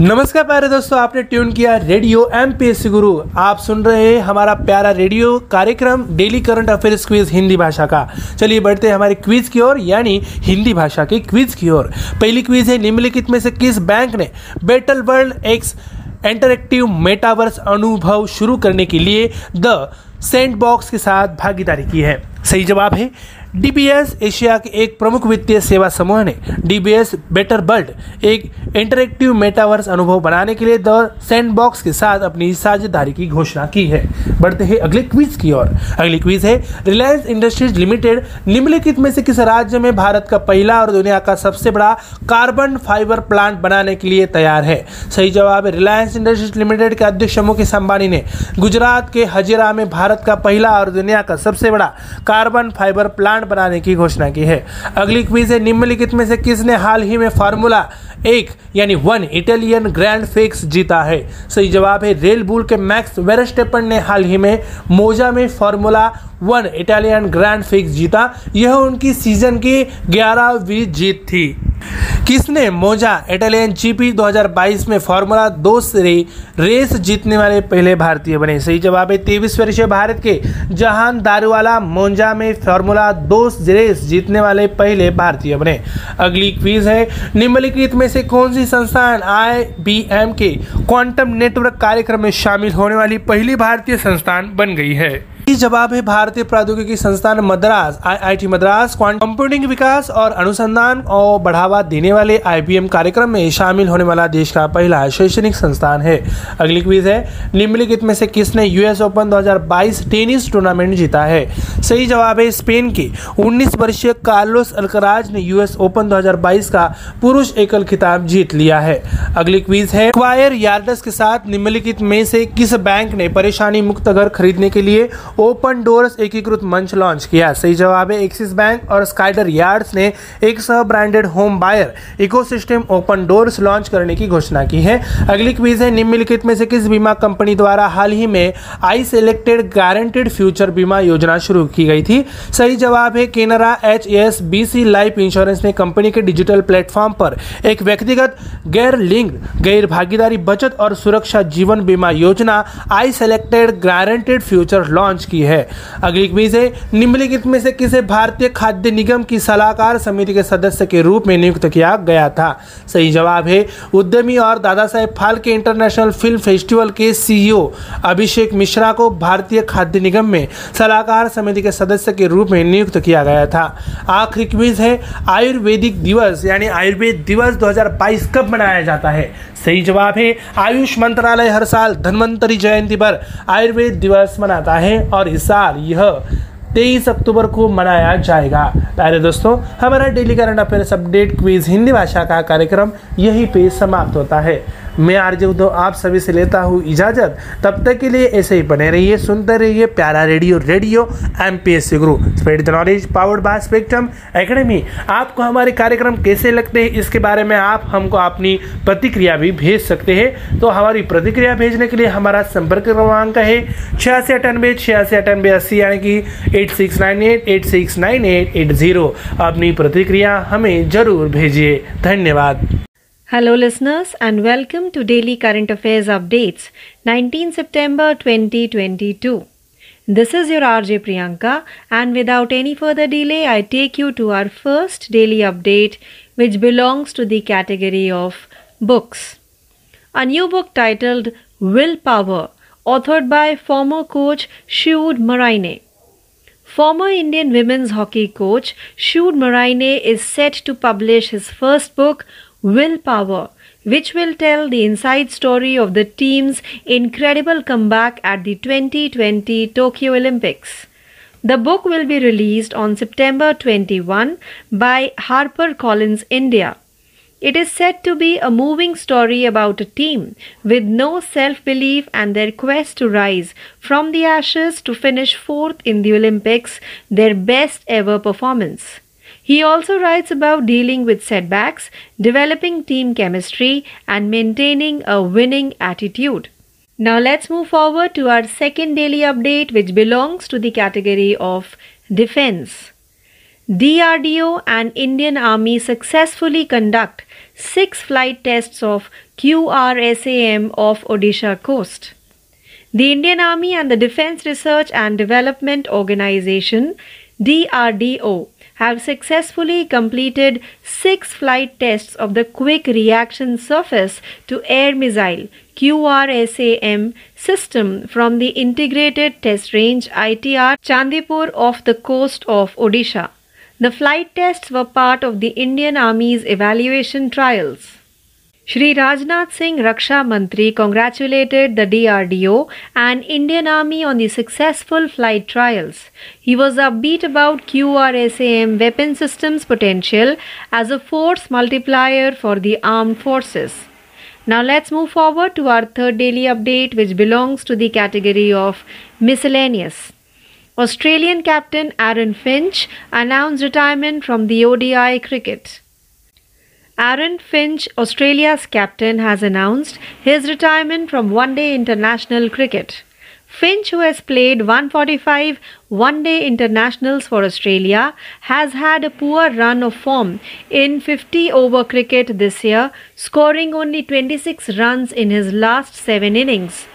नमस्कार प्यारे दोस्तों, आपने tune KIA radio M P S Guru आप सुन रहे हैं हमारा प्यारा रेडियो कार्यक्रम daily current affairs quiz Hindi भाषा का। चलिए बढ़ते हैं हमारे क्विज की ओर, यानी हिंदी भाषा के क्विज की ओर। पहली क्विज है, निम्नलिखित में से किस बैंक ने better world X interactive metaverse अनुभव शुरू करने के लिए द सेंट बॉक्स के साथ भागीदारी की है? सही जवाब है डीबीएस एशिया के एक प्रमुख वित्तीय सेवा समूह ने डीबीएस बेटर बर्ड एक इंटरेक्टिव मेटावर्स अनुभव बनाने के लिए द सैंडबॉक्स के साथ अपनी साझेदारी की घोषणा की है। बढ़ते हैं अगले क्विज की ओर। अगली क्विज है रिलायंस इंडस्ट्रीज़ लिमिटेड निम्नलिखित में से किस राज्य में भारत का पहला और दुनिया का सबसे बड़ा कार्बन फाइबर प्लांट बनाने के लिए तैयार है? सही जवाब रिलायंस इंडस्ट्रीज़ लिमिटेड के अध्यक्ष मुकेश अंबानी ने। गुजरात के हजीरा में भारत का पहला और दुनिया का सबसे बड़ा कार्बन फाइबर प्लांट बनाने की घोषणा की है। अगली क्वीज है, निम्नलिखित में से किसने हाल ही में फार्मूला एक, यानी वन इटालियन ग्रैंड फिक्स जीता है? सही जवाब है, रेल बुल के मैक्स वेरस्टेपन ने हाल ही में मोजा में formula one Italian grand prix जीता। यह उनकी सीज़न की ग्यारहवीं जीत थी। किसने मोजा इटालियन जीपी 2022 में फार्मूला दो से रेस जीतने वाले पहले भारतीय बने? सही जवाब है तेईस वर्षीय भारत के जहान दारूवाला मोजा में फार्मूला दो रेस जीतने वाले पहले भारतीय बने। अगली क्वीज है, निम्नलिखित में से कौन सी संस्थान आईबीएम के क्वांटम नेटवर्क कार्यक्रम में शामिल होने वाली पहली भारतीय संस्थान बन गई है? जवाब है भारतीय प्रौद्योगिकी संस्थान मद्रास आईआईटी मद्रास कंप्यूटिंग विकास और अनुसंधान और बढ़ावा देने वाले आईबीएम कार्यक्रम में शामिल होने वाला देश का पहला शैक्षणिक संस्थान है। अगली क्विज है, निम्नलिखित में से किसने यूएस ओपन 2022 टेनिस टूर्नामेंट जीता है? सही जवाब है स्पेन के। 19 वर्षीय कार्लोस अल्कराज ने यूएस ओपन 2022 का पुरुष एकल खिताब जीत लिया है। अगली क्विज है क्वायर यार्डस के साथ निम्नलिखित में से किस बैंक ने परेशानी मुक्त घर खरीदने के लिए ओपन डोर्स एकीकृत मंच लॉन्च किया। सही जवाब है एक्सिस बैंक और स्काइडर यार्ड्स ने एक सह branded home buyer ecosystem open doors launch करने की घोषणा की है। अगली क्वीज है, निम्नलिखित में से किस बीमा कंपनी द्वारा हाल ही में आई सिलेक्टेड गारंटेड फ्यूचर बीमा योजना शुरू की गई थी? सही जवाब है, Canara H S B C life insurance ने कंपनी के डिजिटल प्लेटफॉर्म पर एक व्यक्तिगत गैर लिंक गैर भागीदारी बचत और सुरक्षा जीवन बीमा योजना I selected guaranteed future launch की है। अगली क्विज है, निम्नलिखित में से किसे भारतीय खाद्य निगम की सलाहकार समिति के सदस्य के रूप में नियुक्त किया गया था? सही जवाब है, उद्यमी और Dada Saheb Phalke international film festival के सीईओ अभिषेक मिश्रा को भारतीय खाद्य निगम में सलाहकार समिति के सदस्य के रूप में नियुक्त किया गया था। आखिरी क्विज है, आयुर्वेदिक दिवस, यानी आयुर्वेद दिवस 2022 कब मनाया जाता है? सही जवाब है, आयुष मंत्रालय हर साल धन्वंतरी जयंती पर आयुर्वेद दिवस मनाता है और हिसार यह तेईस अक्टूबर को मनाया जाएगा। प्यारे दोस्तों हमारा daily current affairs update quiz Hindi भाषा का कार्यक्रम यहीं पे समाप्त होता है। मैं आरजे उद्धव आप सभी से लेता हूँ इजाज़त। तब तक के लिए ऐसे ही बने रहिए, सुनते रहिए प्यारा radio radio M P S C Guru spread the knowledge powered by Spectrum academy आपको हमारे कार्यक्रम कैसे लगते हैं, इसके बारे में आप हमको अपनी प्रतिक्रिया भी भेज सकते हैं। तो हमारी प्रतिक्रिया भेजने के लिए हमारा संपर्क क्रमांक है छियासी अठानवे छियासी अठानवे अस्सी, यानी कि eight six nine eight eight six nine eight eight zero अपनी प्रतिक्रिया हमें ज़रूर भेजिए। धन्यवाद। Hello, listeners, and welcome to Daily Current Affairs Updates, 19 September 2022. This is your RJ Priyanka, and without any further delay, I take you to our first daily update, which belongs to the category of books. A new book titled Willpower, authored by former coach Shude Marine. Former Indian women's hockey coach Shude Marine is set to publish his first book, Willpower, which will tell the inside story of the team's incredible comeback at the 2020 Tokyo Olympics. The book will be released on September 21 by HarperCollins India. It is said to be a moving story about a team with no self belief and their quest to rise from the ashes to finish fourth in the Olympics, their best ever performance. He also writes about dealing with setbacks, developing team chemistry, and maintaining a winning attitude. Now let's move forward to our second daily update, which belongs to the category of defense. DRDO and Indian Army successfully conduct six flight tests of QRSAM off Odisha coast. The Indian Army and the Defense Research and Development Organization DRDO have successfully completed six flight tests of the Quick Reaction Surface to Air Missile QRSAM system from the Integrated Test Range ITR Chandipur off the coast of Odisha. The flight tests were part of the Indian Army's evaluation trials. Shri Rajnath Singh Raksha Mantri congratulated the DRDO and Indian Army on the successful flight trials. He was upbeat about QRSAM weapon systems potential as a force multiplier for the armed forces. Now let's move forward to our third daily update which belongs to the category of miscellaneous. Australian captain Aaron Finch announced retirement from the ODI cricket. Aaron Finch, Australia's captain, has announced his retirement from one day international cricket. Finch, who has played 145 one day internationals for Australia, has had a poor run of form in 50 over cricket this year, scoring only 26 runs in his last seven innings.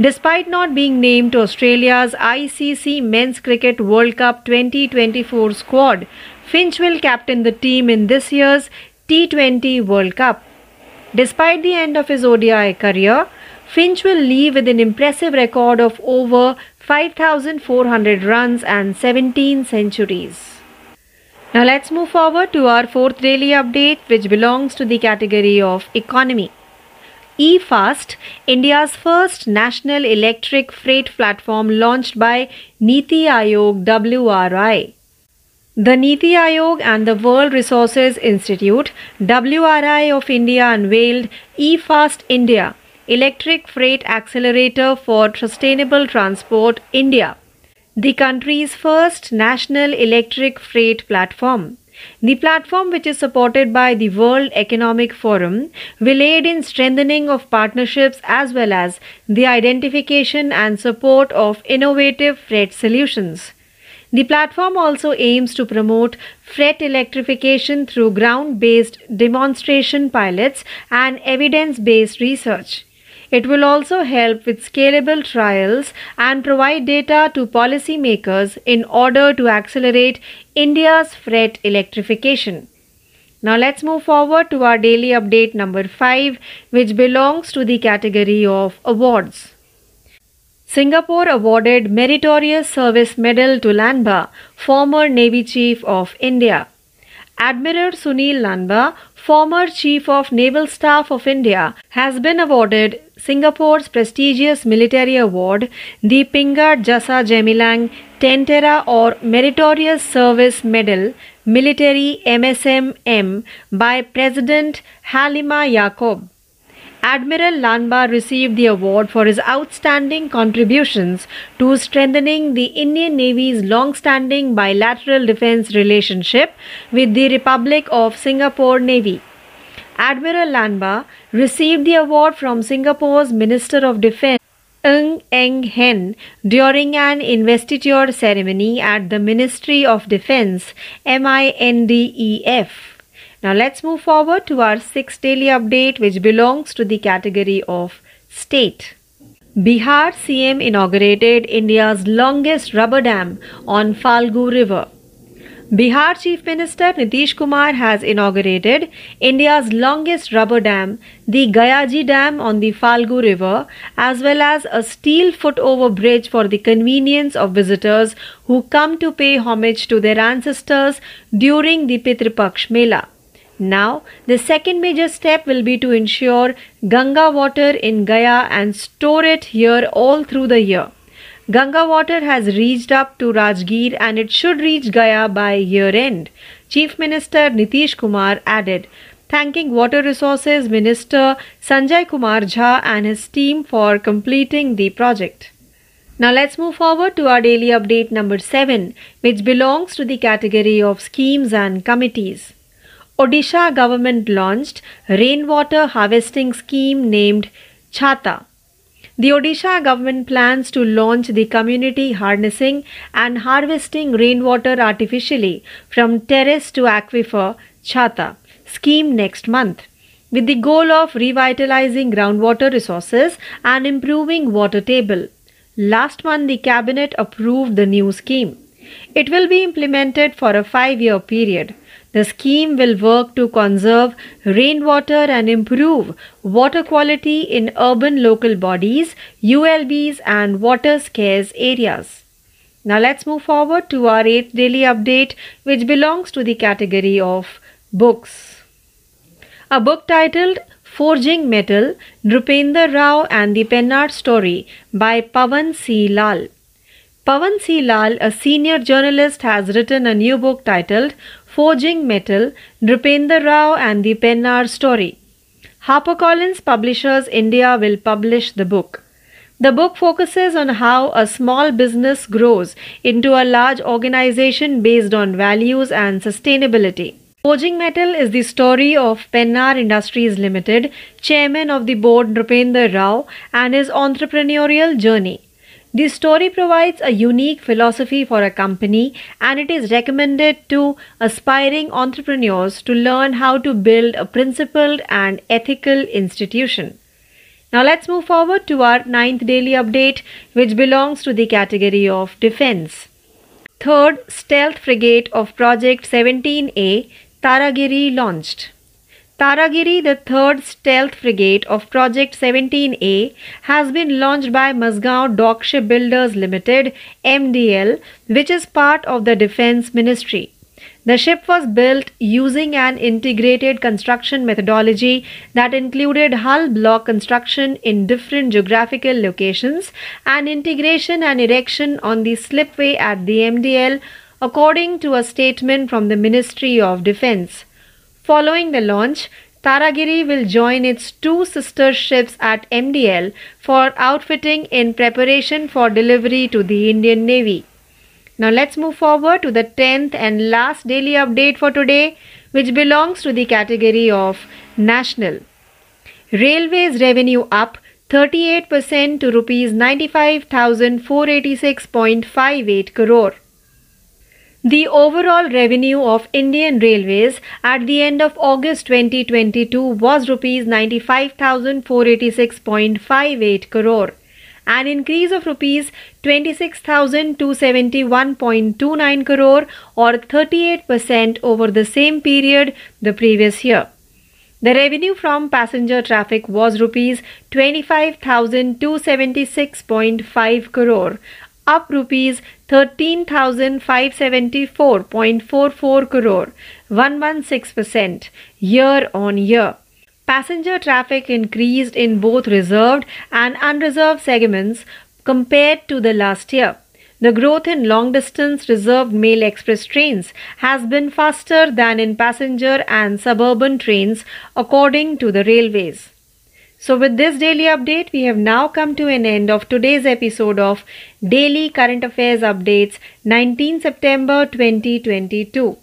Despite not being named to Australia's ICC Men's Cricket World Cup 2024 squad, Finch will captain the team in this year's T20 World Cup. Despite the end of his ODI career, Finch will leave with an impressive record of over 5,400 runs and 17 centuries. Now let's move forward to our fourth daily update, which belongs to the category of economy. eFast, India's first national electric freight platform launched by Niti Aayog WRI. The Niti Aayog and the World Resources Institute WRI of India unveiled eFast India Electric Freight Accelerator for Sustainable Transport India, the country's first national electric freight platform. The platform, which is supported by the World Economic Forum, will aid in strengthening of partnerships as well as the identification and support of innovative freight solutions. The platform also aims to promote freight electrification through ground based demonstration pilots and evidence based research. It will also help with scalable trials and provide data to policymakers in order to accelerate India's freight electrification. Now let's move forward to our daily update number 5, which belongs to the category of awards. Singapore awarded Meritorious Service Medal to Lanba, former Navy Chief of India. Admiral Sunil Lanba, former Chief of Naval Staff of India, has been awarded Singapore's prestigious military award, the Pingat Jasa Gemilang Tentera or Meritorious Service Medal, Military MSMM, by President Halimah Yacob. Admiral Lanba received the award for his outstanding contributions to strengthening the Indian Navy's long standing bilateral defense relationship with the Republic of Singapore Navy. Admiral Lanba received the award from Singapore's Minister of Defense. Ng Eng Hen during an investiture ceremony at the Ministry of Defense MINDEF. Now let's move forward to our sixth daily update, which belongs to the category of state. Bihar CM inaugurated India's longest rubber dam on Falgu River. Bihar Chief Minister Nitish Kumar has inaugurated India's longest rubber dam, the Gayaji Dam on the Falgu River, as well as a steel footover bridge for the convenience of visitors who come to pay homage to their ancestors during the Pitrupaksh Mela. Now, the second major step will be to ensure Ganga water in Gaya and store it here all through the year. Ganga water has reached up to Rajgir and it should reach Gaya by year end. Chief Minister Nitish Kumar added, thanking Water Resources Minister Sanjay Kumar Jha and his team for completing the project. Now let's move forward to our daily update number 7, which belongs to the category of schemes and committees. Odisha government launched rainwater harvesting scheme named Chhata. The Odisha government plans to launch the community harnessing and harvesting rainwater artificially from terrace to aquifer Chhata scheme next month. with the goal of revitalizing groundwater resources and improving water table. Last month, the cabinet approved the new scheme. It will be implemented for a five year period. The scheme will work to conserve rainwater and improve water quality in urban local bodies, ULBs, and water scarce areas. Now let's move forward to our 8th daily update, which belongs to the category of books. A book titled Forging Metal, Nrupender Rao and the Pennard Story by Pawan C. Lal. Pawan C. Lal, a senior journalist, has written a new book titled Forging Metal, Nrupender Rao and the Pennard Story. HarperCollins Publishers India will publish the book. The book focuses on how a small business grows into a large organization based on values and sustainability. Forging Metal is the story of Pennar Industries Limited, chairman of the board Nrupender Rao, and his entrepreneurial journey. The story provides a unique philosophy for a company and it is recommended to aspiring entrepreneurs to learn how to build a principled and ethical institution. Now let's move forward to our ninth daily update, which belongs to the category of defense. Third Stealth Frigate of Project 17A, Taragiri launched. Taragiri, the third stealth frigate of Project 17A, has been launched by Mazgaon Dock Shipbuilders Limited MDL, which is part of the Defense Ministry. The ship was built using an integrated construction methodology that included hull block construction in different geographical locations and integration and erection on the slipway at the MDL, according to a statement from the Ministry of Defense. Following the launch, Taragiri will join its two sister ships at MDL for outfitting in preparation for delivery to the Indian Navy. Now let's move forward to the 10th and last daily update for today, which belongs to the category of national. Railways revenue up 38% to rupees 95,486.58 crore. The overall revenue of Indian Railways at the end of August 2022 was rupees 95,486.58 crore, an increase of rupees 26,271.29 crore or 38% over the same period the previous year. The revenue from passenger traffic was rupees 25,276.5 crore, up rupees 13,574.44 crore, 116% year on year. Passenger traffic increased in both reserved and unreserved segments compared to the last year. The growth in long distance reserved mail express trains has been faster than in passenger and suburban trains, according to the railways. So, with this daily update, we have now come to an end of today's episode of Daily Current Affairs Updates 19 September 2022.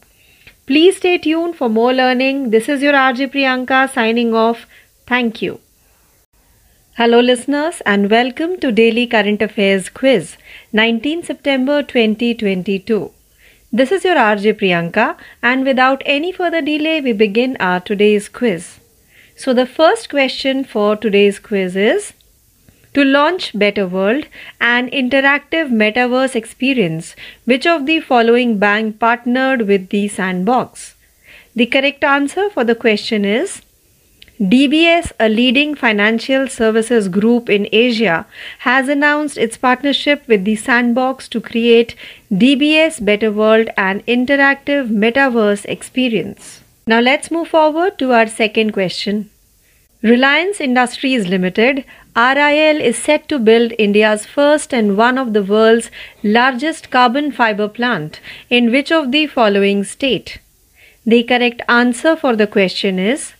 Please stay tuned for more learning. This is your RJ Priyanka signing off. Thank you. Hello, listeners, and welcome to Daily Current Affairs Quiz 19 September 2022. This is your RJ Priyanka, and without any further delay, we begin our today's quiz. So, the first question for today's quiz is To launch Better World, an interactive metaverse experience, which of the following bank partnered with the Sandbox? The correct answer for the question is DBS, a leading financial services group in Asia, has announced its partnership with the Sandbox to create DBS Better World, an interactive metaverse experience. Now let's move forward to our second question. Reliance Industries Limited RIL is set to build India's first and one of the world's largest carbon fiber plant in which of the following state? The correct answer for the question is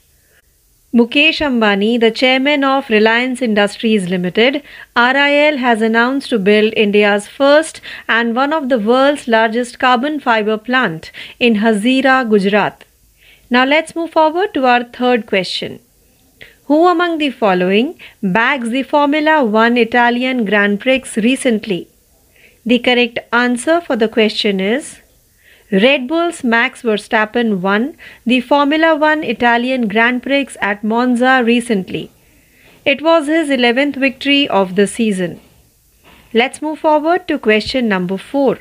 Mukesh Ambani, the chairman of Reliance Industries Limited, RIL has announced to build India's first and one of the world's largest carbon fiber plant in Hazira, Gujarat. Now let's move forward to our third question. Who among the following bags the Formula One Italian Grand Prix recently? The correct answer for the question is Red Bull's Max Verstappen won the Formula One Italian Grand Prix at Monza recently. It was his 11th victory of the season. Let's move forward to question number 4.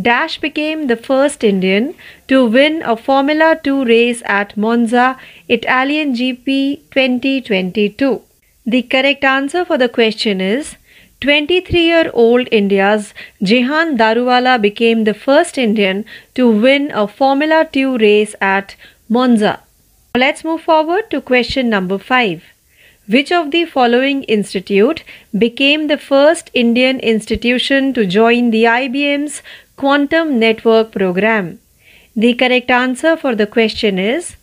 Dash became the first Indian to win a Formula 2 race at Monza Italian GP 2022. The correct answer for the question is 23 year old India's Jehan Daruwala became the first Indian to win a Formula 2 race at Monza. Let's move forward to question number 5. Which of the following institute became the first Indian institution to join the IBM's Quantum Network program? The correct answer for the question is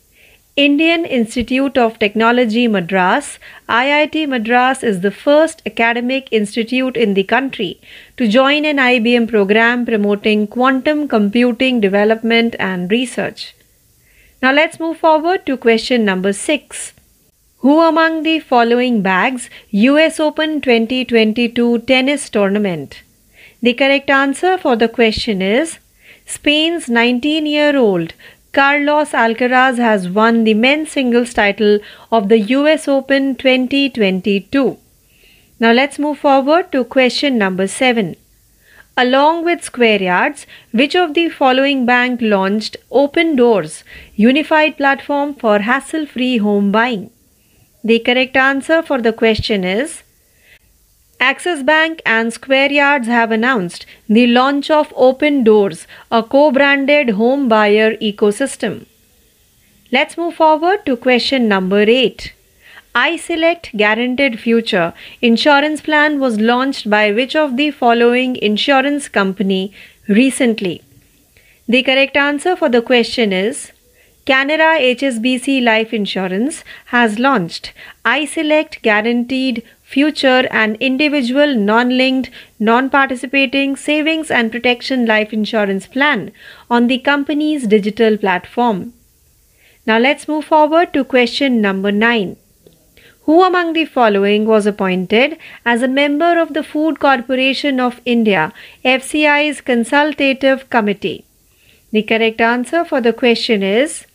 Indian Institute of Technology Madras, IIT Madras is the first academic institute in the country to join an IBM program promoting quantum computing development and research. Now let's move forward to question number 6. Who among the following bags US Open 2022 tennis tournament? The correct answer for the question is Spain's 19 year old Carlos Alcaraz has won the men's singles title of the US Open 2022. Now let's move forward to question number 7. Along with Square Yards, which of the following bank launched Open Doors, unified platform for hassle-free home buying? The correct answer for the question is Axis Bank and Square Yards have announced the launch of Open Doors, a co branded home buyer ecosystem. Let's move forward to question number 8. iSelect Guaranteed Future insurance plan was launched by which of the following insurance company recently? The correct answer for the question is Canara HSBC Life Insurance has launched iSelect Guaranteed future and individual non-linked non-participating savings and protection life insurance plan on the company's digital platform. Now let's move forward to question number 9. Who among the following was appointed as a member of the Food Corporation of India FCI's consultative committee? The correct answer for the question is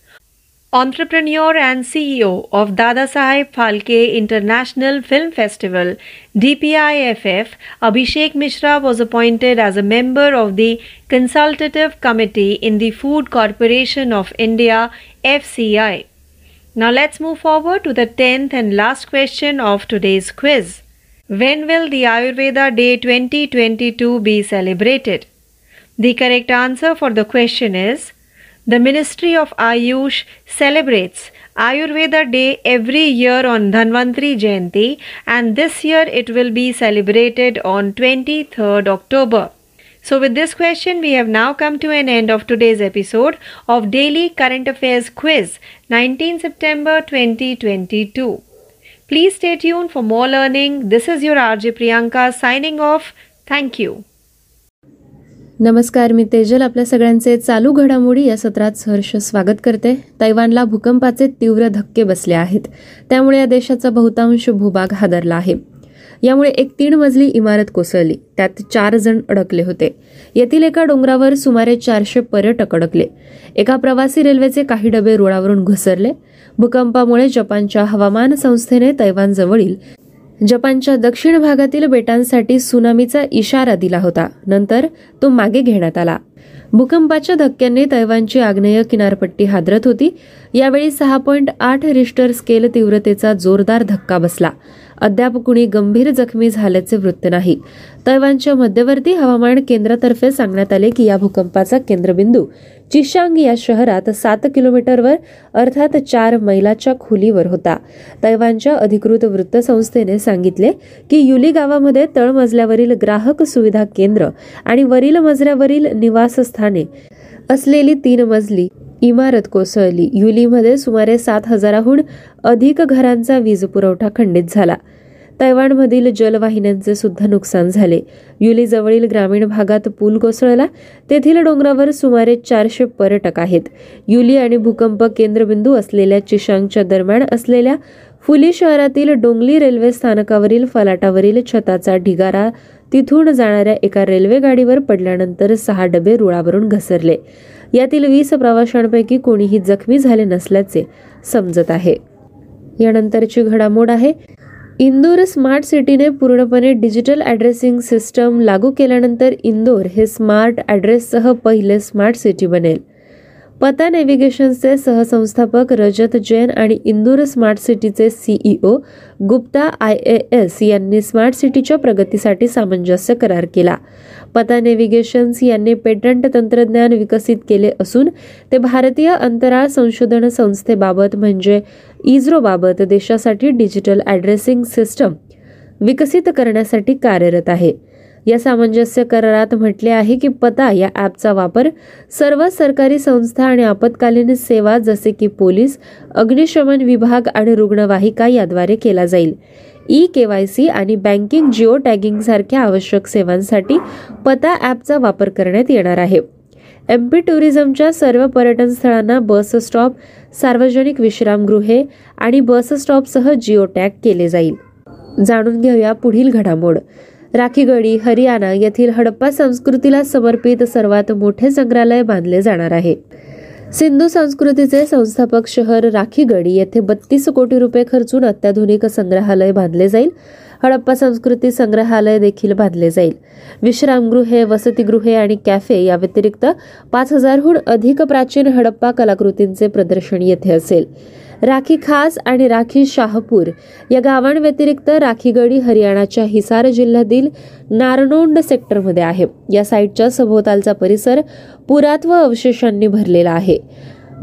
entrepreneur and CEO of Dada Saheb Phalke International Film Festival DPIFF, Abhishek Mishra was appointed as a member of the Consultative Committee in the Food Corporation of India FCI. Now let's move forward to the 10th and last question of today's quiz. When will the Ayurveda Day 2022 be celebrated? The correct answer for the question is the Ministry of Ayush celebrates Ayurveda Day every year on Dhanvantri Jayanti and this year it will be celebrated on 23rd October. So with this question we have now come to an end of today's episode of Daily Current Affairs Quiz 19 September 2022. Please stay tuned for more learning. This is your RJ Priyanka signing off. Thank you. नमस्कार मी तेजल. आपल्या सगळ्यांचे चालू घडामोडी या सत्रात सहर्ष स्वागत करते. तैवानला भूकंपाचे तीव्र धक्के बसले आहेत. त्यामुळे या देशाचा बहुतांश भूभाग हादरला आहे. यामुळे एक तीन मजली इमारत कोसळली. त्यात चार जण अडकले होते. येथील एका डोंगरावर सुमारे चारशे पर्यटक अडकले. एका प्रवासी रेल्वेचे काही डबे रुळावरून घसरले. भूकंपामुळे जपानच्या हवामान संस्थेने तैवानजवळील जपानच्या दक्षिण भागातील बेटांसाठी सुनामीचा इशारा दिला होता. नंतर तो मागे घेण्यात आला. भूकंपाच्या धक्क्यांनी तैवानची आग्नेय किनारपट्टी हादरत होती. यावेळी सहा पॉईंट आठ रिस्टर स्केल तीव्रतेचा जोरदार धक्का बसला. अद्याप कुणी गंभीर जखमी झाल्याचे वृत्त नाही. तैवानच्या मध्यवर्ती हवामान केंद्रातर्फे सांगण्यात आले की या भूकंपाचा केंद्रबिंदू चिशांग या शहरात सात किलोमीटरवर अर्थात चार मैलाच्या खोलीवर होता. तैवानच्या अधिकृत वृत्तसंस्थेने सांगितले की युली गावामध्ये तळमजल्यावरील ग्राहक सुविधा केंद्र आणि वरील मजल्यावरील निवासस्थाने असलेली तीन मजली इमारत कोसळली. युलीमध्ये सुमारे सात हजाराहून अधिक घरांचा वीज पुरवठा खंडित झाला. तैवानमधील जलवाहिन्यांचे सुद्धा नुकसान झाले. युलीजवळील ग्रामीण भागात पूल कोसळला. तेथील डोंगरावर सुमारे चारशे पर्यटक आहेत. युली आणि भूकंप केंद्रबिंदू असलेल्या चिशांगच्या दरम्यान असलेल्या फुली शहरातील डोंगली रेल्वे स्थानकावरील फलाटावरील छताचा ढिगारा तिथून जाणाऱ्या एका रेल्वे गाडीवर पडल्यानंतर सहा डबे रुळावरून घसरले. यातील वीस प्रवाशांपैकी कोणीही जखमी झाले नसल्याचे समजत आहे. यानंतरची घडामोड आहे. इंदोर स्मार्ट सिटीने पूर्णपणे डिजिटल ॲड्रेसिंग सिस्टम लागू केल्यानंतर इंदोर हे स्मार्ट ॲड्रेससह पहिले स्मार्ट सिटी बनेल. पता नेव्हिगेशनचे सहसंस्थापक रजत जैन आणि Indore smart सिटीचे CEO Gupta I A S यांनी स्मार्ट सिटीच्या प्रगतीसाठी सामंजस्य करार केला. पता नेव्हिगेशन्स यांनी पेटंट तंत्रज्ञान विकसित केले असून ते भारतीय अंतराळ संशोधन संस्थेबाबत म्हणजे इस्रोबाबत देशासाठी डिजिटल ॲड्रेसिंग सिस्टम विकसित करण्यासाठी कार्यरत आहे. या सामंजस्य करारात म्हटले आहे की पता या ॲपचा वापर सर्व सरकारी संस्था आणि आपत्कालीन सेवा जसे की पोलीस अग्निशमन विभाग आणि रुग्णवाहिका याद्वारे केला जाईल. ई के वाय सी आणि बँकिंग जिओ टॅगिंग सारख्या आवश्यक सेवांसाठी पता ॲपचा वापर करण्यात येणार आहे. एम पी टुरिझमच्या सर्व पर्यटन स्थळांना बस स्टॉप सार्वजनिक विश्रामगृहे आणि बस स्टॉपसह जिओ टॅग केले जाईल. जाणून घेऊया पुढील घडामोड. राखीगडी हरियाणा येथील हडप्पा संस्कृतीला समर्पित सर्वात मोठे संग्रहालय बांधले जाणार आहे. सिंधू संस्कृतीचे संस्थापक शहर राखीगडी येथे बत्तीस कोटी रुपये खर्चून अत्याधुनिक संग्रहालय बांधले जाईल. हडप्पा संस्कृती संग्रहालय देखील बांधले जाईल. विश्रामगृहे वसतिगृहे आणि कॅफे या व्यतिरिक्त पाच हजारहून अधिक प्राचीन हडप्पा कलाकृतींचे प्रदर्शन येथे असेल. राखी खास आणि राखी शाहपूर. या गावांव्यतिरिक्त राखीगडी हरियाणाच्या हिसार जिल्ह्यातील नारनोंड सेक्टरमध्ये आहे. या साईटच्या सभोवतालचा परिसर पुरात्व अवशेषांनी भरलेला आहे.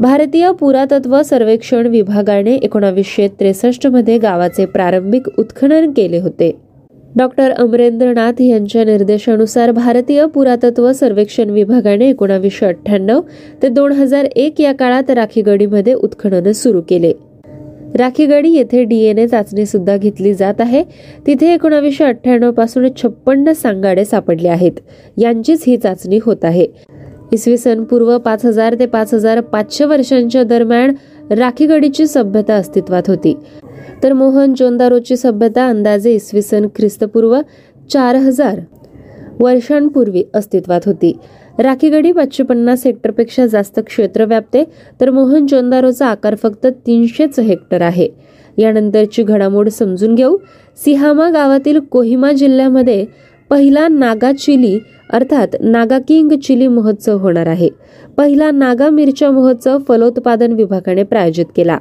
भारतीय पुरातत्व सर्वेक्षण विभागाने एकोणावीसशे त्रेसष्टमध्ये गावाचे प्रारंभिक उत्खनन केले होते. डॉक्टर अमरेंद्रनाथ यांच्या निर्देशानुसार भारतीय पुरातत्व सर्वेक्षण विभागाने एकोणावीसशे अठ्ठ्याण्णव ते दोन हजार एक या काळात राखीगडीमध्ये उत्खनन सुरू केले. राखीगडी येथे डीएनए चाचणी सुद्धा घेतली जात आहे. तिथे एकोणावीसशे अठ्ठ्याण्णवपासून छप्पन्न सांगाडे सापडले आहेत. यांचीच ही चाचणी होत आहे. इसवी सन पूर्व पाच हजार ते पाच हजार पाचशे वर्षांच्या दरम्यान राखीगडीची सभ्यता अस्तित्वात होती. तर मोहन जोंदारोची सभ्यता अंदाजे इसवी सन ख्रिस्तपूर्व चार हजार वर्षांपूर्वी अस्तित्वात होती. राखीगडी पाचशे पन्नास हेक्टरपेक्षा जास्त क्षेत्र व्यापते तर मोहन जोंदारोचा आकार फक्त तीनशेच हेक्टर आहे. यानंतरची घडामोड समजून घेऊ. सिहामा गावातील कोहिमा जिल्ह्यामध्ये पहिला नागा चिली अर्थात नागा किंग चिली महोत्सव होणार आहे. पहिला नागा मिरच्या महोत्सव फलोत्पादन विभागाने प्रायोजित केला.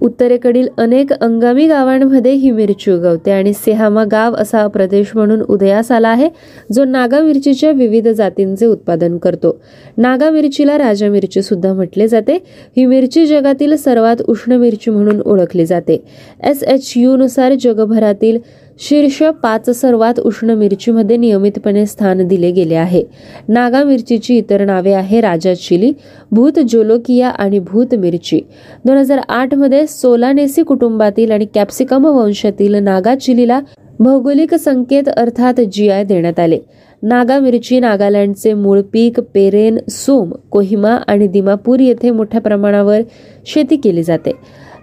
उत्तरेकडील अनेक अंगामी गावांमध्ये ही मिरची उगवते आणि सेहामा गाव असा प्रदेश म्हणून उदयास आला आहे जो नागा मिरचीच्या विविध जातींचे उत्पादन करतो. नागा मिरचीला राजा मिरची सुद्धा म्हटले जाते. ही मिरची जगातील सर्वात उष्ण मिरची म्हणून ओळखली जाते. एस एच यू नुसार जगभरातील शीर्ष पाच सर्वात उष्ण मिरचीमध्ये नियमितपणे स्थान दिले गेले आहे. नागा मिरचीची इतर नावे आहे राजा चिली भूत जोलोकिया आणि भूत मिरची. दोन हजार आठमध्ये सोलानेसी कुटुंबातील आणि कॅप्सिकम वंशातील नागा चिलीला भौगोलिक संकेत अर्थात जी आय देण्यात आले. नागा मिरची नागालँडचे मूळ पीक पेरेन सोम कोहिमा आणि दिमापूर येथे मोठ्या प्रमाणावर शेती केली जाते.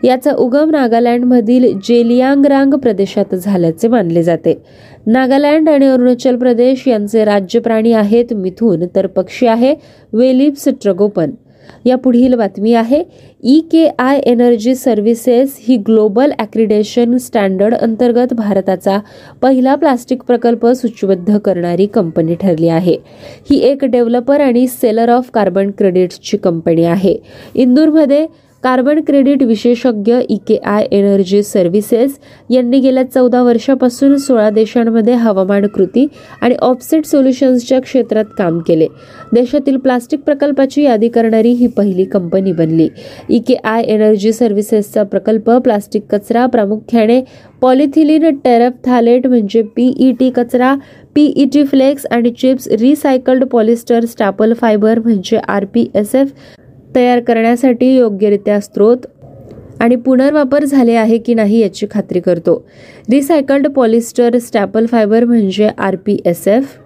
याचा उगम नागालँडमधील जेलियांगरांग प्रदेशात झाल्याचे मानले जाते. नागालँड आणि अरुणाचल प्रदेश यांचे राज्य प्राणी आहेत मिथून तर पक्षी आहे वेलिप्स ट्रगोपन. या पुढील बातमी आहे. E K I energy services he global accreditation standard अंतर्गत भारताचा पहिला प्लास्टिक प्रकल्प सूचीबद्ध करणारी कंपनी ठरली आहे. ही एक डेव्हलपर आणि सेलर ऑफ कार्बन क्रेडिट्सची कंपनी आहे. इंदूरमध्ये कार्बन क्रेडिट विशेषज्ञ E K I energy services यांनी गेल्या चौदा वर्षापासून सोळा देशांमध्ये हवामान कृती आणि ऑफसेट सोल्युशन्सच्या क्षेत्रात काम केले. देशातील प्लास्टिक प्रकल्पाची यादी करणारी ही पहिली कंपनी बनली. ई के आय एनर्जी सर्व्हिसेसचा प्रकल्प प्लास्टिक कचरा प्रामुख्याने पॉलिथिलिन टेरपथालेट म्हणजे पीईटी कचरा पीईटी फ्लेक्स आणि chips recycled polyester staple fibre म्हणजे आर पी एस एफ तयार करण्यासाठी योग्यरित्या स्त्रोत आणि पुनर्वापर झाले आहे की नाही याची खात्री करतो. रिसायकल्ड पॉलिस्टर स्टॅपल फायबर म्हणजे आर पी एस एफ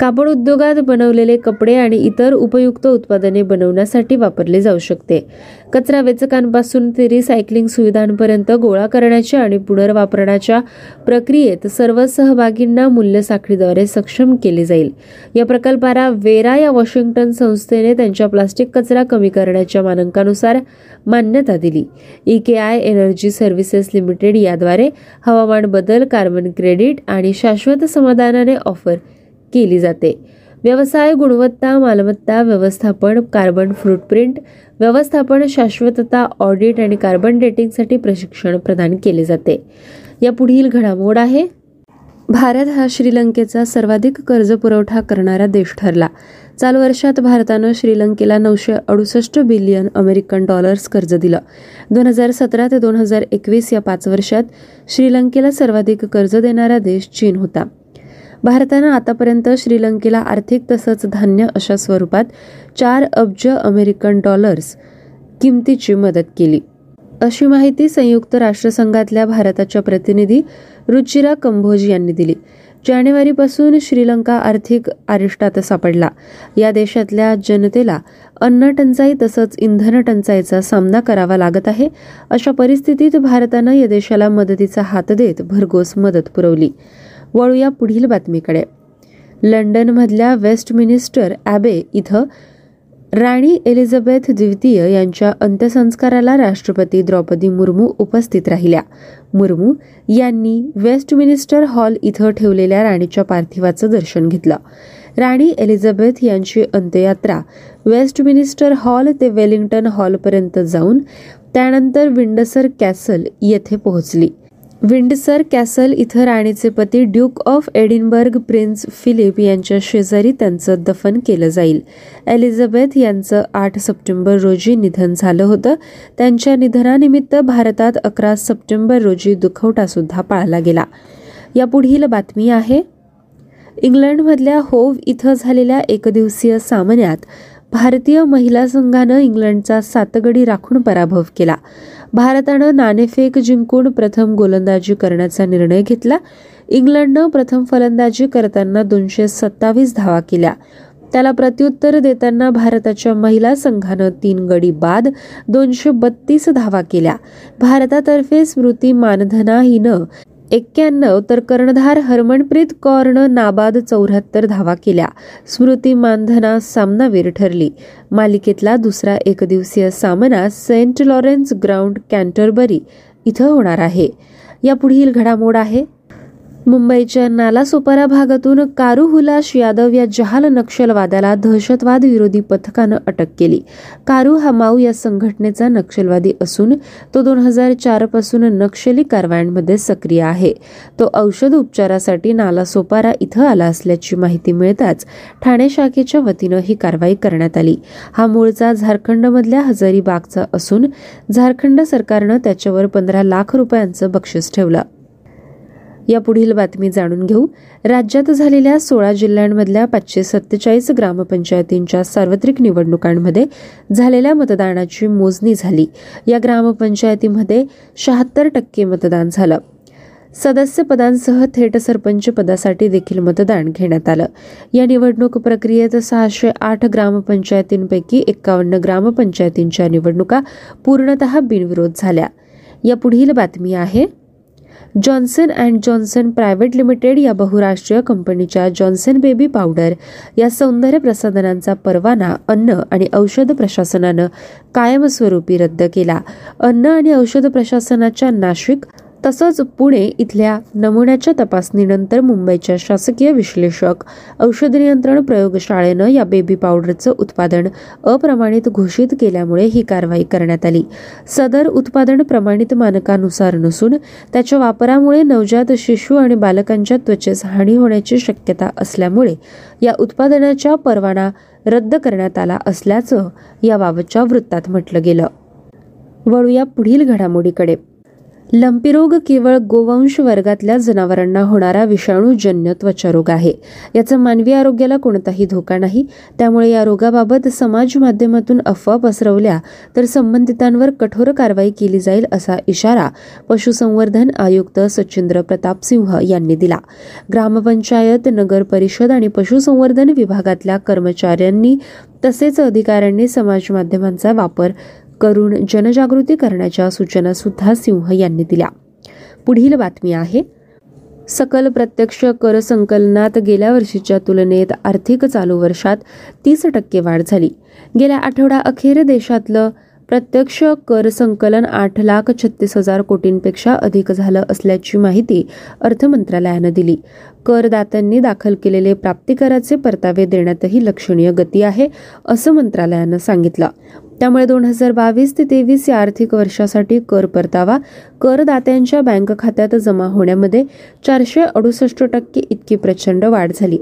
कापड उद्योगात बनवलेले कपडे आणि इतर उपयुक्त उत्पादने बनवण्यासाठी वापरले जाऊ शकते. कचरा वेचकांपासून ते रिसायकलिंग सुविधांपर्यंत गोळा करण्याच्या आणि पुनर्वापरण्याच्या प्रक्रियेत सर्व सहभागींना मूल्य साखळीद्वारे सक्षम केले जाईल. या प्रकल्पाला वेरा या वॉशिंग्टन संस्थेने त्यांच्या प्लास्टिक कचरा कमी करण्याच्या मानकानुसार मान्यता दिली. E K I energy services limited याद्वारे हवामान बदल कार्बन क्रेडिट आणि शाश्वत समाधानाने ऑफर केली जाते. व्यवसाय गुणवत्ता मालमत्ता व्यवस्थापन कार्बन फूटप्रिंट व्यवस्थापन शाश्वतता ऑडिट आणि कार्बन डेटिंगसाठी प्रशिक्षण प्रदान केले जाते. या पुढील घडामोड आहे. भारत हा श्रीलंकेचा सर्वाधिक कर्ज पुरवठा करणारा देश ठरला. चालू वर्षात भारतानं श्रीलंकेला नऊशे अडुसष्ट बिलियन अमेरिकन डॉलर्स कर्ज दिलं. दोन हजार सतरा ते दोन हजार एकवीस या पाच वर्षात श्रीलंकेला सर्वाधिक कर्ज देणारा देश चीन होता. भारतानं आतापर्यंत श्रीलंकेला आर्थिक तसंच धान्य अशा स्वरूपात चार अब्ज अमेरिकन डॉलर्स किमतीची मदत केली. अशी माहिती संयुक्त राष्ट्रसंघातल्या भारताच्या प्रतिनिधी रुचिरा कंभोज यांनी दिली. जानेवारीपासून श्रीलंका आर्थिक आरिष्टात सापडला. या देशातल्या जनतेला अन्न टंचाई तसंच इंधन टंचाईचा सामना करावा लागत आहे अशा परिस्थितीत भारतानं या देशाला मदतीचा हात देत भरघोस मदत पुरवली. वळूया पुढील बातमीकडे. लंडनमधल्या वेस्टमिनिस्टर ॲबे इथं राणी एलिझाबेथ द्वितीय यांच्या अंत्यसंस्काराला राष्ट्रपती द्रौपदी मुर्मू उपस्थित राहिल्या. मुर्मू यांनी वेस्टमिनिस्टर हॉल इथं ठेवलेल्या राणीच्या पार्थिवाचं दर्शन घेतलं. राणी एलिझाबेथ यांची अंत्ययात्रा वेस्टमिनिस्टर हॉल ते वेलिंग्टन हॉलपर्यंत जाऊन त्यानंतर विंडसर कॅसल येथे पोहोचली. विंडसर कॅसल इथं राणीचे पती duke of Edinburgh prince Philip यांच्या शेजारी त्यांचं दफन केलं जाईल. एलिझाबेथ यांचं आठ सप्टेंबर रोजी निधन झालं होतं. त्यांच्या निधनानिमित्त भारतात अकरा सप्टेंबर रोजी दुखवटा सुद्धा पाळला गेला. या पुढील बातमी आहे इंग्लंडमधल्या होव इथं झालेल्या एकदिवसीय सामन्यात भारतीय महिला संघानं इंग्लंडचा सातगडी राखून पराभव केला. भारतानं नाणेफेक जिंकून प्रथम गोलंदाजी करण्याचा निर्णय घेतला. इंग्लंडनं प्रथम फलंदाजी करताना दोनशे सत्तावीस धावा केल्या. त्याला प्रत्युत्तर देताना भारताच्या महिला संघानं तीन गडी बाद दोनशे बत्तीस धावा केल्या. भारतातर्फे स्मृती मानधना हिनं एक्क्याण्णव तर कर्णधार हरमनप्रीत कौरनं नाबाद चौऱ्याहत्तर धावा केल्या. स्मृती मानधना सामनावीर ठरली. मालिकेतला दुसरा एकदिवसीय सामना सेंट लॉरेन्स ग्राउंड कॅन्टरबरी इथं होणार आहे. या पुढील घडामोड आहे. मुंबईच्या नालासोपारा भागातून कारू हुलाश यादव या जहाल नक्षलवाद्याला दहशतवाद विरोधी पथकानं अटक केली. कारू हा माऊ या संघटनेचा नक्षलवादी असून तो दोन हजार चारपासून नक्षली कारवायांमध्ये सक्रिय आहे. तो औषध उपचारासाठी नालासोपारा इथं आला असल्याची माहिती मिळताच ठाणे शाखेच्या वतीनं ही कारवाई करण्यात आली. हा मूळचा झारखंडमधल्या हजारीबागचा असून झारखंड सरकारनं त्याच्यावर पंधरा लाख रुपयांचं बक्षीस ठेवलं. या पुढील बातमी जाणून घेऊ. राज्यात झालेल्या सोळा जिल्ह्यांमधल्या पाचशे सत्तेचाळीस ग्रामपंचायतींच्या सार्वत्रिक निवडणुकांमध्ये झालेल्या मतदानाची मोजणी झाली. या ग्रामपंचायतीमध्ये शहात्तर टक्के मतदान झालं. सदस्य पदांसह थेट सरपंच पदासाठी देखील मतदान घेण्यात आलं. या निवडणूक प्रक्रियेत सहाशे आठ ग्रामपंचायतींपैकी एक्कावन्न ग्रामपंचायतींच्या निवडणुका पूर्णतः बिनविरोध झाल्या. या पुढील बातमी आहे. Johnson and Johnson private limited या बहुराष्ट्रीय कंपनीच्या जॉन्सन बेबी पावडर या सौंदर्य प्रसाधनांचा परवाना अन्न आणि औषध प्रशासनानं कायमस्वरूपी रद्द केला. अन्न आणि औषध प्रशासनाच्या नाशिक तसंच पुणे इथल्या नमुन्याच्या तपासणीनंतर मुंबईच्या शासकीय विश्लेषक औषध नियंत्रण प्रयोगशाळेनं या बेबी पावडरचं उत्पादन अप्रमाणित घोषित केल्यामुळे ही कारवाई करण्यात आली. सदर उत्पादन प्रमाणित मानकानुसार नसून त्याच्या वापरामुळे नवजात शिशू आणि बालकांच्या त्वचेस हानी होण्याची शक्यता असल्यामुळे या उत्पादनाच्या परवाना रद्द करण्यात आला असल्याचं याबाबतच्या वृत्तात म्हटलं गेलं. वळूया पुढील घडामोडीकडे. लंपी रोग केवळ गोवंश वर्गातल्या जनावरांना होणारा विषाणूजन्य त्वचारोग आहे. याचा मानवी आरोग्याला कोणताही धोका नाही. त्यामुळे या रोगाबाबत समाज माध्यमातून अफवा पसरवल्या तर संबंधितांवर कठोर कारवाई केली जाईल असा इशारा पशुसंवर्धन आयुक्त सचिंद्र प्रताप सिंह यांनी दिला. ग्रामपंचायत नगर परिषद आणि पशुसंवर्धन विभागातल्या कर्मचाऱ्यांनी तसेच अधिकाऱ्यांनी समाज माध्यमांचा वापर करून जनजागृती करण्याच्या सूचना सुद्धा सिंह यांनी दिल्या. पुढील बातमी आहे सकल प्रत्यक्ष कर संकलनात गेल्या वर्षीच्या तुलनेत आर्थिक चालू वर्षात तीस टक्के वाढ झाली. गेल्या आठवडा अखेर देशातलं प्रत्यक्ष कर संकलन आठ लाख छत्तीस हजार कोटींपेक्षा अधिक झालं असल्याची माहिती अर्थ मंत्रालयानं दिली. करदात्यांनी दाखल केलेले प्राप्तिकराचे परतावे देण्यातही लक्षणीय गती आहे असं मंत्रालयानं सांगितलं. त्यामुळे दोन हजार बावीस ते तेवीस या आर्थिक वर्षासाठी कर परतावा करदात्यांच्या बँक खात्यात जमा होण्यामध्ये चारशे अडुसष्ट टक्के इतकी प्रचंड वाढ झाली.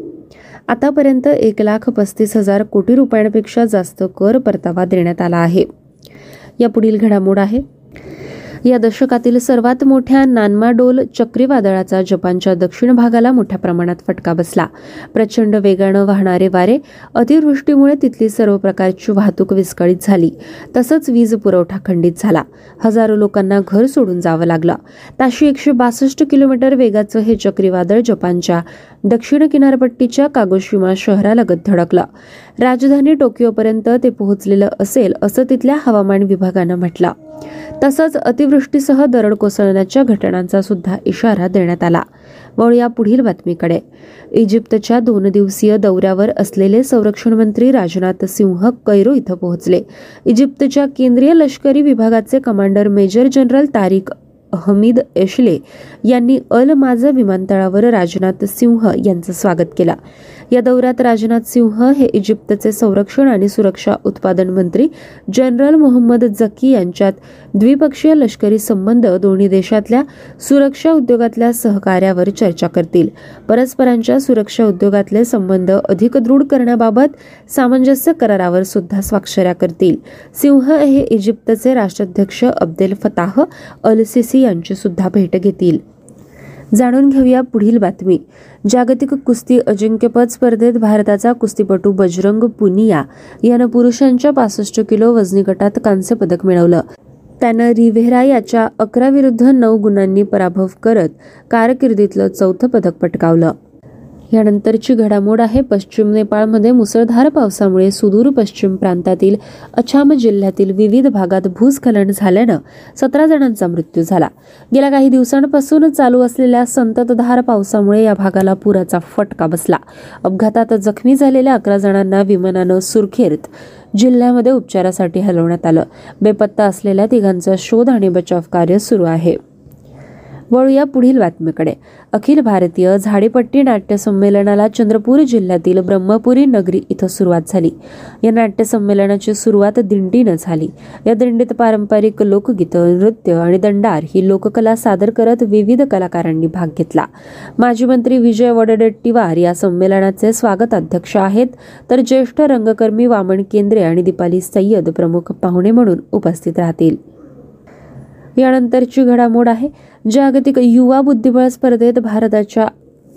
आतापर्यंत एक लाख पस्तीस हजार कोटी रुपयांपेक्षा जास्त कर परतावा देण्यात आला आहे. या पुढील घडामोड आहे. या दशकातील सर्वात मोठ्या नानमाडोल चक्रीवादळाचा जपानच्या दक्षिण भागाला मोठ्या प्रमाणात फटका बसला. प्रचंड वेगानं वाहणारे वारे अतिवृष्टीमुळे तिथली सर्व प्रकारची वाहतूक विस्कळीत झाली. तसंच वीज पुरवठा खंडित झाला. हजारो लोकांना घर सोडून जावं लागलं. ताशी एकशे बासष्ट किलोमीटर वेगाचं हे चक्रीवादळ जपानच्या दक्षिण किनारपट्टीच्या कागोशिमा शहरालगत धडकला. राजधानी टोकियोपर्यंत ते पोहोचलेलं असेल असं तिथल्या हवामान विभागानं म्हटलं. तसंच अतिवृष्टीसह दरड कोसळण्याच्या घटनांचा सुद्धा इशारा देण्यात आला. वळूया पुढील बातमीकडे. इजिप्तच्या दोन दिवसीय दौऱ्यावर असलेले संरक्षण मंत्री राजनाथ सिंह कैरो इथं पोहोचले. इजिप्तच्या केंद्रीय लष्करी विभागाचे commander major general Tarik Hamid Ashley यांनी अल माझ विमानतळावर राजनाथ सिंह यांचं स्वागत केलं. या दौऱ्यात राजनाथ सिंह हे इजिप्तचे संरक्षण आणि सुरक्षा उत्पादन मंत्री जनरल मोहम्मद जकी यांच्यात द्विपक्षीय लष्करी संबंध दोन्ही देशातल्या सुरक्षा उद्योगातल्या सहकार्यावर चर्चा करतील. परस्परांच्या सुरक्षा उद्योगातले संबंध अधिक दृढ करण्याबाबत सामंजस्य करारावर सुद्धा स्वाक्षऱ्या करतील. सिंह हे इजिप्तचे राष्ट्राध्यक्ष अब्देल फताह अल सिसी यांची सुद्धा भेट घेतील. जाणून घेऊया पुढील बातमी. जागतिक कुस्ती अजिंक्यपद स्पर्धेत भारताचा कुस्तीपटू बजरंग पुनिया यानं पुरुषांच्या पासष्ट किलो वजनी गटात कांस्य पदक मिळवलं. त्यानं रिव्हेरा याच्या अकरा विरुद्ध नऊ गुणांनी पराभव करत कारकिर्दीतलं चौथं पदक पटकावलं. यानंतरची घडामोड आहे पश्चिम नेपाळमध्ये मुसळधार पावसामुळे सुदूर पश्चिम प्रांतातील अछाम जिल्ह्यातील विविध भागात भूस्खलन झाल्यानं सतरा जणांचा मृत्यू झाला. गेल्या काही दिवसांपासून चालू असलेल्या संततधार पावसामुळे या भागाला पुराचा फटका बसला. अपघातात जखमी झालेल्या अकरा जणांना विमानानं सुरखेरत जिल्ह्यामध्ये उपचारासाठी हलवण्यात आलं. बेपत्ता असलेल्या तिघांचा शोध आणि बचाव कार्य सुरू आहे. वळूया पुढील बातमीकडे. अखिल भारतीय झाडेपट्टी नाट्य संमेलनाला चंद्रपूर जिल्ह्यातील ब्रह्मपुरी नगरी इथं सुरुवात झाली. या नाट्य संमेलनाची सुरुवात दिंडीनं झाली. या दिंडीत पारंपरिक लोकगीतं नृत्य आणि दंडार ही लोककला सादर करत विविध कलाकारांनी भाग घेतला. माजी मंत्री विजय वडडेट्टीवार या संमेलनाचे स्वागत अध्यक्ष आहेत. तर ज्येष्ठ रंगकर्मी वामन केंद्रे आणि दीपाली सय्यद प्रमुख पाहुणे म्हणून उपस्थित राहतील. यानंतरची घडामोड आहे. जागतिक युवा बुद्धिबळ स्पर्धेत भारताच्या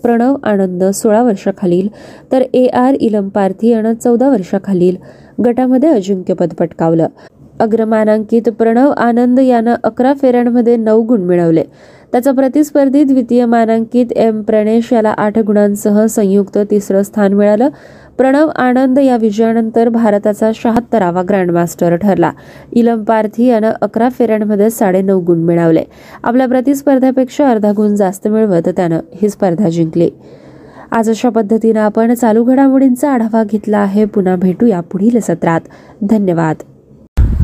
प्रणव आनंद सोळा वर्षाखालील तर ए आर इलम पार्थी यानं चौदा वर्षाखालील गटामध्ये अजिंक्यपद पटकावलं. अग्रमानांकित प्रणव आनंद यानं अकरा फेऱ्यांमध्ये नऊ गुण मिळवले. त्याचा प्रतिस्पर्धी द्वितीय मानांकित एम प्रणेश याला आठ गुणांसह संयुक्त तिसरं स्थान मिळालं. प्रणव आनंद या विजयानंतर भारताचा शहात्तरावा ग्रँडमास्टर ठरला. इलम पार्थी यानं अकरा फेऱ्यांमध्ये साडेनऊ गुण मिळवले. आपल्या प्रतिस्पर्ध्यापेक्षा अर्धा गुण जास्त मिळवत त्यानं ही स्पर्धा जिंकली. आज अशा पद्धतीनं आपण चालू घडामोडींचा आढावा घेतला आहे. पुन्हा भेटूया पुढील सत्रात. धन्यवाद.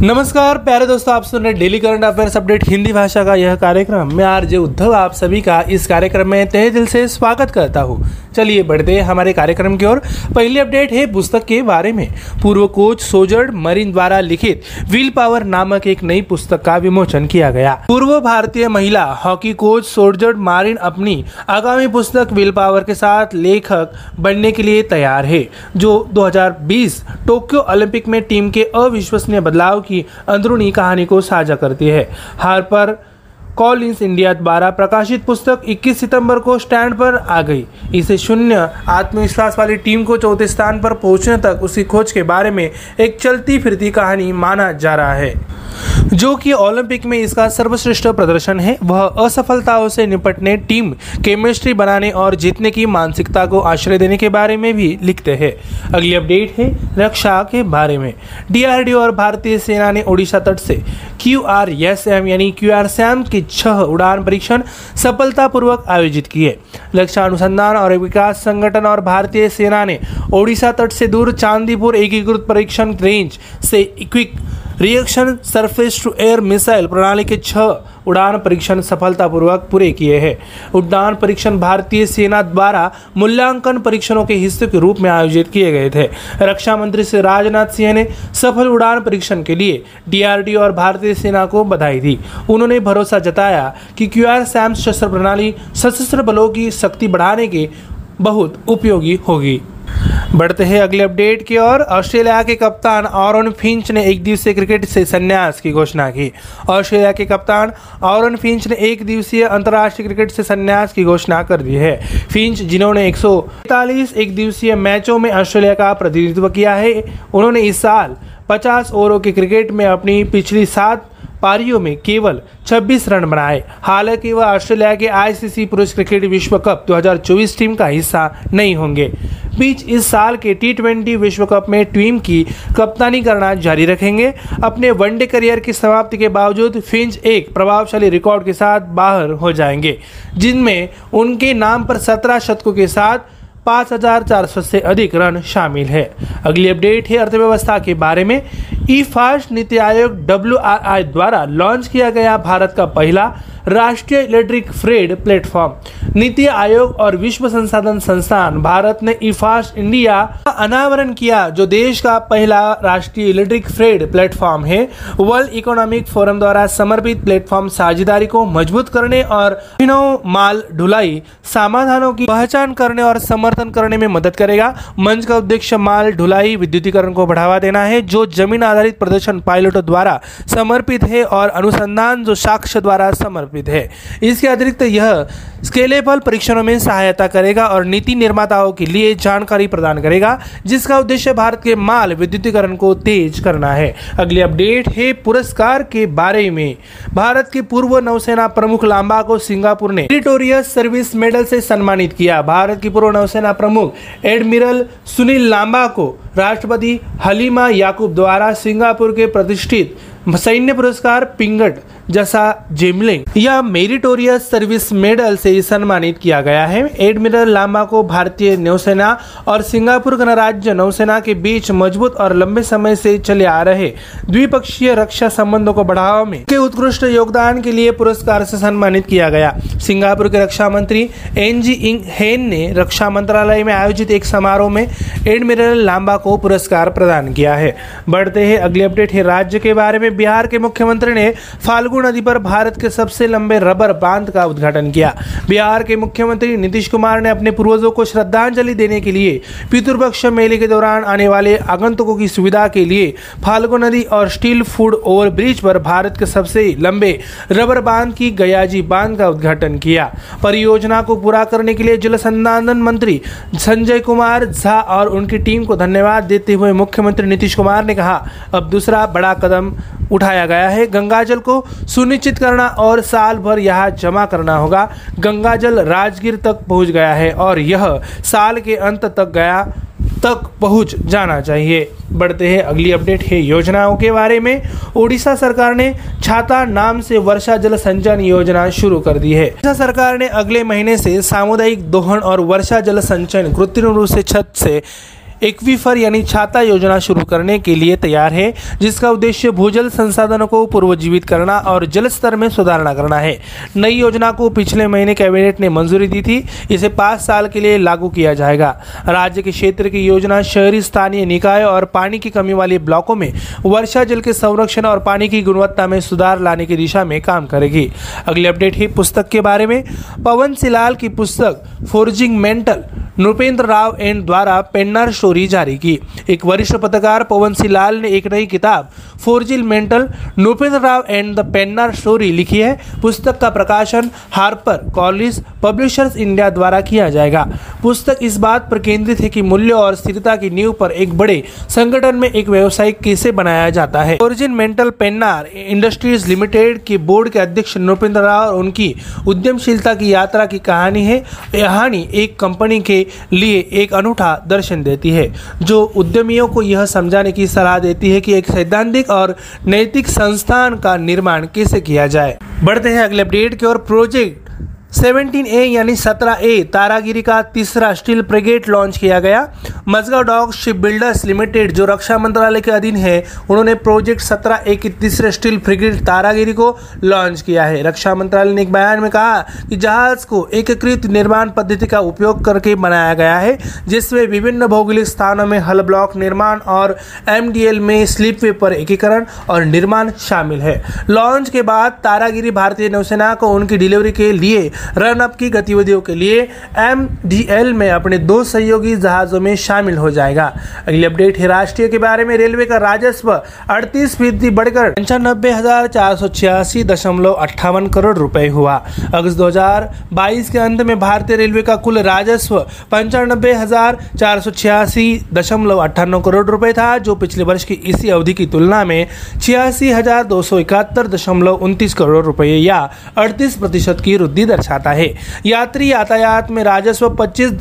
नमस्कार, प्यारे दोस्तों, आप सुन रहे daily current affairs update Hindi भाषा का यह कार्यक्रम। मैं आरजे उद्धव, आप सभी का इस कार्यक्रम में तहे दिल से स्वागत करता हूँ। चलिए बढ़ते हैं हमारे कार्यक्रम की ओर। पहली अपडेट है पुस्तक के बारे में। पूर्व कोच सोजर्ड मरीन द्वारा लिखित विल पावर नामक एक नई पुस्तक का विमोचन किया गया। पूर्व भारतीय महिला, हॉकी कोच सोजर्ड मारिन अपनी आगामी पुस्तक विल पावर के साथ लेखक बनने के लिए तैयार है, जो 2020 टोक्यो ओलंपिक में टीम के अविश्वसनीय बदलाव की अंदरूनी कहानी को साझा करती है। हार कॉलिंस इंडिया द्वारा प्रकाशित पुस्तक 21 सितंबर को स्टैंड पर आ गई। इसे शून्य आत्मविश्वास वाली टीम को चौथे स्थान पर पहुँचने तक उसकी खोज के बारे में एक चलती फिरती कहानी माना जा रहा है। जो कि ओलंपिक में इसका सर्वश्रेष्ठ प्रदर्शन है, वह असफलताओं से निपटने, टीम केमिस्ट्री बनाने और जीतने की मानसिकता को आश्रय देने के बारे में भी लिखते हैं। अगली अपडेट है रक्षा के बारे में। डीआरडीओ और भारतीय सेना ने ओडिशा तट से क्यू आर एस एम यानी क्यू आर सैम के छह उड़ान परीक्षण सफलतापूर्वक आयोजित किए। रक्षा अनुसंधान और विकास संगठन और भारतीय सेना ने ओडिशा तट से दूर चांदीपुर एकीकृत परीक्षण range say quick reaction surface to air missile प्रणाली के छह उड़ान परीक्षण सफलतापूर्वक पूरे किए हैं। उड़ान परीक्षण भारतीय सेना द्वारा मूल्यांकन परीक्षणों के हिस्से के रूप में आयोजित किए गए थे। रक्षा मंत्री श्री राजनाथ सिंह ने सफल उड़ान परीक्षण के लिए डीआरडीओ और भारतीय सेना को बधाई दी। उन्होंने भरोसा जताया कि क्यू आर सैम शस्त्र प्रणाली सशस्त्र बलों की शक्ति बढ़ाने के बहुत उपयोगी होगी। बढ़ते हैं अगले अपडेट की ओर। ऑस्ट्रेलिया के कप्तान ऑरन फिंच ने एक दिवसीय क्रिकेट से संन्यास की घोषणा की। ऑस्ट्रेलिया के कप्तान ऑरन फिंच ने एक दिवसीय अंतर्राष्ट्रीय क्रिकेट से संन्यास की घोषणा कर दी है। फिंच, जिन्होंने एक एक दिवसीय मैचों में ऑस्ट्रेलिया का प्रतिनिधित्व किया है, उन्होंने इस साल 50 ओवरों के क्रिकेट में अपनी पिछली सात पारियों में केवल 26 रन बनाए। हालाँकि वह ऑस्ट्रेलिया के आईसीसी पुरुष क्रिकेट विश्व कप 2024 टीम का हिस्सा नहीं होंगे। बीच इस साल के टी विश्व कप में टीम की कप्तानी करना जारी रखेंगे। अपने वनडे करियर की समाप्ति के बावजूद फिंच एक प्रभावशाली रिकॉर्ड के साथ बाहर हो जाएँगे, जिनमें उनके नाम पर सत्रह शतकों के साथ पाँच हजार चार सौ से अधिक रन शामिल है। अगली अपडेट है अर्थव्यवस्था के बारे में। E fast NITI Aayog W द्वारा लॉन्च किया गया भारत का पहला राष्ट्रीय electric freight platform. NITI Aayog और विश्व संसाधन संस्थान भारत ने इफास्ट इंडिया का अनावरण किया, जो देश का पहला राष्ट्रीय इलेक्ट्रिक फ्रेड प्लेटफॉर्म है। वर्ल्ड इकोनॉमिक फोरम द्वारा समर्पित प्लेटफॉर्म साझेदारी को मज़बूत करने और माल ढुलाई, समाधानों की पहचान करने और समर्थन करने में मदद करेगा। मंच का उद्देश्य माल ढुलाई, विद्युतीकरण को बढ़ावा देना है, जो ज़मीन आधारित प्रदर्शन पायलटों द्वारा समर्पित है और अनुसंधान जो साक्ष्य द्वारा समर्पित समर्पित है। इसके अतिरिक्त यह स्केलेबल परीक्षणों में सहायता करेगा और नीति निर्माताओं के लिए जानकारी प्रदान करेगा, जिसका उद्देश्य भारत के माल विद्युतीकरण को तेज करना है। अगली अपडेट है पुरस्कार के बारे में। भारत के पूर्व नौसेना प्रमुख लांबा को सिंगापुर ने टेरिटोरियस सर्विस मेडल से सम्मानित किया। भारत की पूर्व नौसेना प्रमुख एडमिरल सुनील लांबा को राष्ट्रपति हलीमा याकूब द्वारा सिंगापुर के प्रतिष्ठित सैन्य पुरस्कार पिंगट जैसा जिमलिंग या मेरिटोरियस सर्विस मेडल से सम्मानित किया गया है। एडमिरल लामा को भारतीय नौसेना और सिंगापुर गणराज्य नौसेना के बीच मज़बूत और लंबे समय से चले आ रहे द्विपक्षीय रक्षा संबंधों को बढ़ावा में के उत्कृष्ट योगदान के लिए पुरस्कार से सम्मानित किया गया। सिंगापुर के रक्षा मंत्री एन जी इंग हेन ने रक्षा मंत्रालय में आयोजित एक समारोह में एडमिरल लांबा को पुरस्कार प्रदान किया है। बढ़ते हैं अगली अपडेट है। राज्य के बारे में बिहार के मुख्यमंत्री ने फाल्गु नदी पर भारत के सबसे लंबे रबर बाँध का उद्घाटन किया। बिहार के मुख्यमंत्री नीतीश कुमार ने अपने पूर्वजों को श्रद्धांजलि देने के लिए पितृपक्ष मेले के दौरान आने वाले आगंतुकों की सुविधा के लिए फाल्गु नदी और स्टील फ़ूड ओवर ब्रिज पर भारत के सबसे लंबे रबर बाँध की गयाजी बाँध का उद्घाटन किया। परियोजना को पूरा करने के लिए जल संसाधन मंत्री संजय कुमार झा और उनकी टीम को धन्यवाद देते हुए मुख्यमंत्री नीतीश कुमार ने कहा, अब दूसरा बड़ा कदम उठाया गया है। गंगाजल को सुनिश्चित करना और साल भर यहाँ जमा करना होगा। गंगाजल राजगीर तक पहुँच गया है और यह साल के अंत तक गया तक पहुँच जाना चाहिए। बढ़ते हैं अगली अपडेट है योजनाओं के बारे में। ओडिशा सरकार ने छाता नाम से वर्षा जल संचयन योजना शुरू कर दी है। ओडिशा सरकार ने अगले महीने से सामुदायिक दोहन और वर्षा जल संचयन, कृत्रिम रूप से छत से एक्वीफर यानी छाता योजना शुरू करने के लिए तैयार है, जिसका उद्देश्य भूजल संसाधनों को पूर्वजीवित करना और जल स्तर में सुधारना करना है। नई योजना को पिछले महीने कैबिनेट ने मंजूरी दी थी। इसे पाँच साल के लिए लागू किया जाएगा। राज्य के क्षेत्र की योजना शहरी स्थानीय निकाय और पानी की कमी वाले ब्लॉकों में वर्षा जल के संरक्षण और पानी की गुणवत्ता में सुधार लाने की दिशा में काम करेगी। अगली अपडेट ही पुस्तक के बारे में। पवन सिलाल की पुस्तक forging mettle Nripendra Rao and द्वारा पेन्नार स्टोरी जारी की. एक वरिष्ठ पत्रकार पवन सिंह लाल ने एक नई किताब फोरजिल mental, Nupendra Rao and the Pennar story लिखी है। पुस्तक का प्रकाशन हार्पर कॉलिस पब्लिशर्स इंडिया द्वारा किया जाएगा। पुस्तक इस बात पर केंद्रित है कि मूल्य और स्थिरता की नींव पर एक बड़े संगठन में एक व्यवसायिक कैसे बनाया जाता है। Origin mettle Pennar industries limited के बोर्ड के अध्यक्ष नृपेंद्र राव और उनकी उद्यमशीलता की यात्रा की कहानी है। कहानी एक कंपनी के लिए एक अनूठा दर्शन देती है, जो उद्यमियों को यह समझाने की सलाह देती है कि एक सैद्धांतिक और नैतिक संस्थान का निर्माण कैसे किया जाए? बढ़ते हैं अगले अपडेट की ओर। प्रोजेक्ट 17 ए यानी 17 ए तारागिरी का तीसरा स्टील फ्रिगेट लॉन्च किया गया। Mazagon dock ship builders limited, जो रक्षा मंत्रालय के अधीन है, उन्होंने प्रोजेक्ट 17 ए की तीसरे स्टील फ्रिगेट तारागिरी को लॉन्च किया है। रक्षा मंत्रालय ने एक बयान में कहा कि जहाज़ को एकीकृत निर्माण पद्धति का उपयोग करके बनाया गया है, जिसमें विभिन्न भौगोलिक स्थानों में हल ब्लॉक निर्माण और एमडीएल में स्लीपवे पर एकीकरण और निर्माण शामिल है। लॉन्च के बाद तारागिरी भारतीय नौसेना को उनकी डिलीवरी के लिए रन अप की गतिविधियों के लिए एमडीएल में अपने दो सहयोगी जहाजों में शामिल हो जाएगा। अगली अपडेट है राष्ट्रीय के बारे में। रेलवे का राजस्व अड़तीस फ़ीसदी बढ़कर पंचानबे हज़ार चार सौ छियासी दशमलव अट्ठावन करोड़ रुपए हुआ। अगस्त 2022 के अंत में भारतीय रेलवे का कुल राजस्व पंचानबे हज़ार चार सौ छियासी दशमलव अट्ठानवे करोड़ रुपए था, जो पिछले वर्ष की इसी अवधि की तुलना में छियासी हज़ार दो सौ इकहत्तर दशमलव उनतीस करोड़ रुपए या अड़तीस प्रतिशत की वृद्धि दर्शा दर्शाता है। यात्री यातायात में राजस्व पच्चीस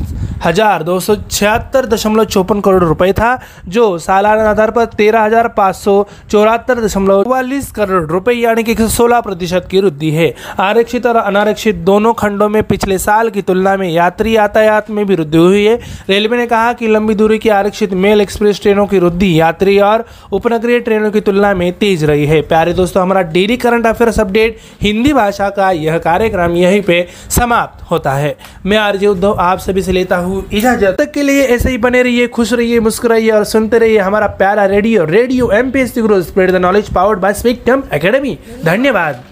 हज़ार दो सौ छिहत्तर दशमलव चौपन करोड़ रुपए था, जो सालाना आधार पर तेरह हज़ार पाँच सौ चौरातर दशमलव चौवालीस करोड़ रुपए यानी कि सोलह प्रतिशत की वृद्धि है। आरक्षित और अनारक्षित दोनों खंडों में पिछले साल की तुलना में यात्री यातायात में भी वृद्धि हुई है। रेलवे ने कहा कि लंबी दूरी की आरक्षित मेल एक्सप्रेस ट्रेनों की वृद्धि यात्री और उपनगरीय ट्रेनों की तुलना में तेज रही है। प्यारे दोस्तों, हमारा daily current affairs update, Hindi भाषा का यह कार्यक्रम यहीं पे समाप्त होता है। मैं आरजे उद्धव आप सभी से लेता हूँ इजाज़त। तक के लिए ऐसे ही बने रहिए, खुश रहिए, मुस्कुराइए और सुनते रहिए हमारा प्यारा radio radio M P S the knowledge powered by Spectrum academy धन्यवाद।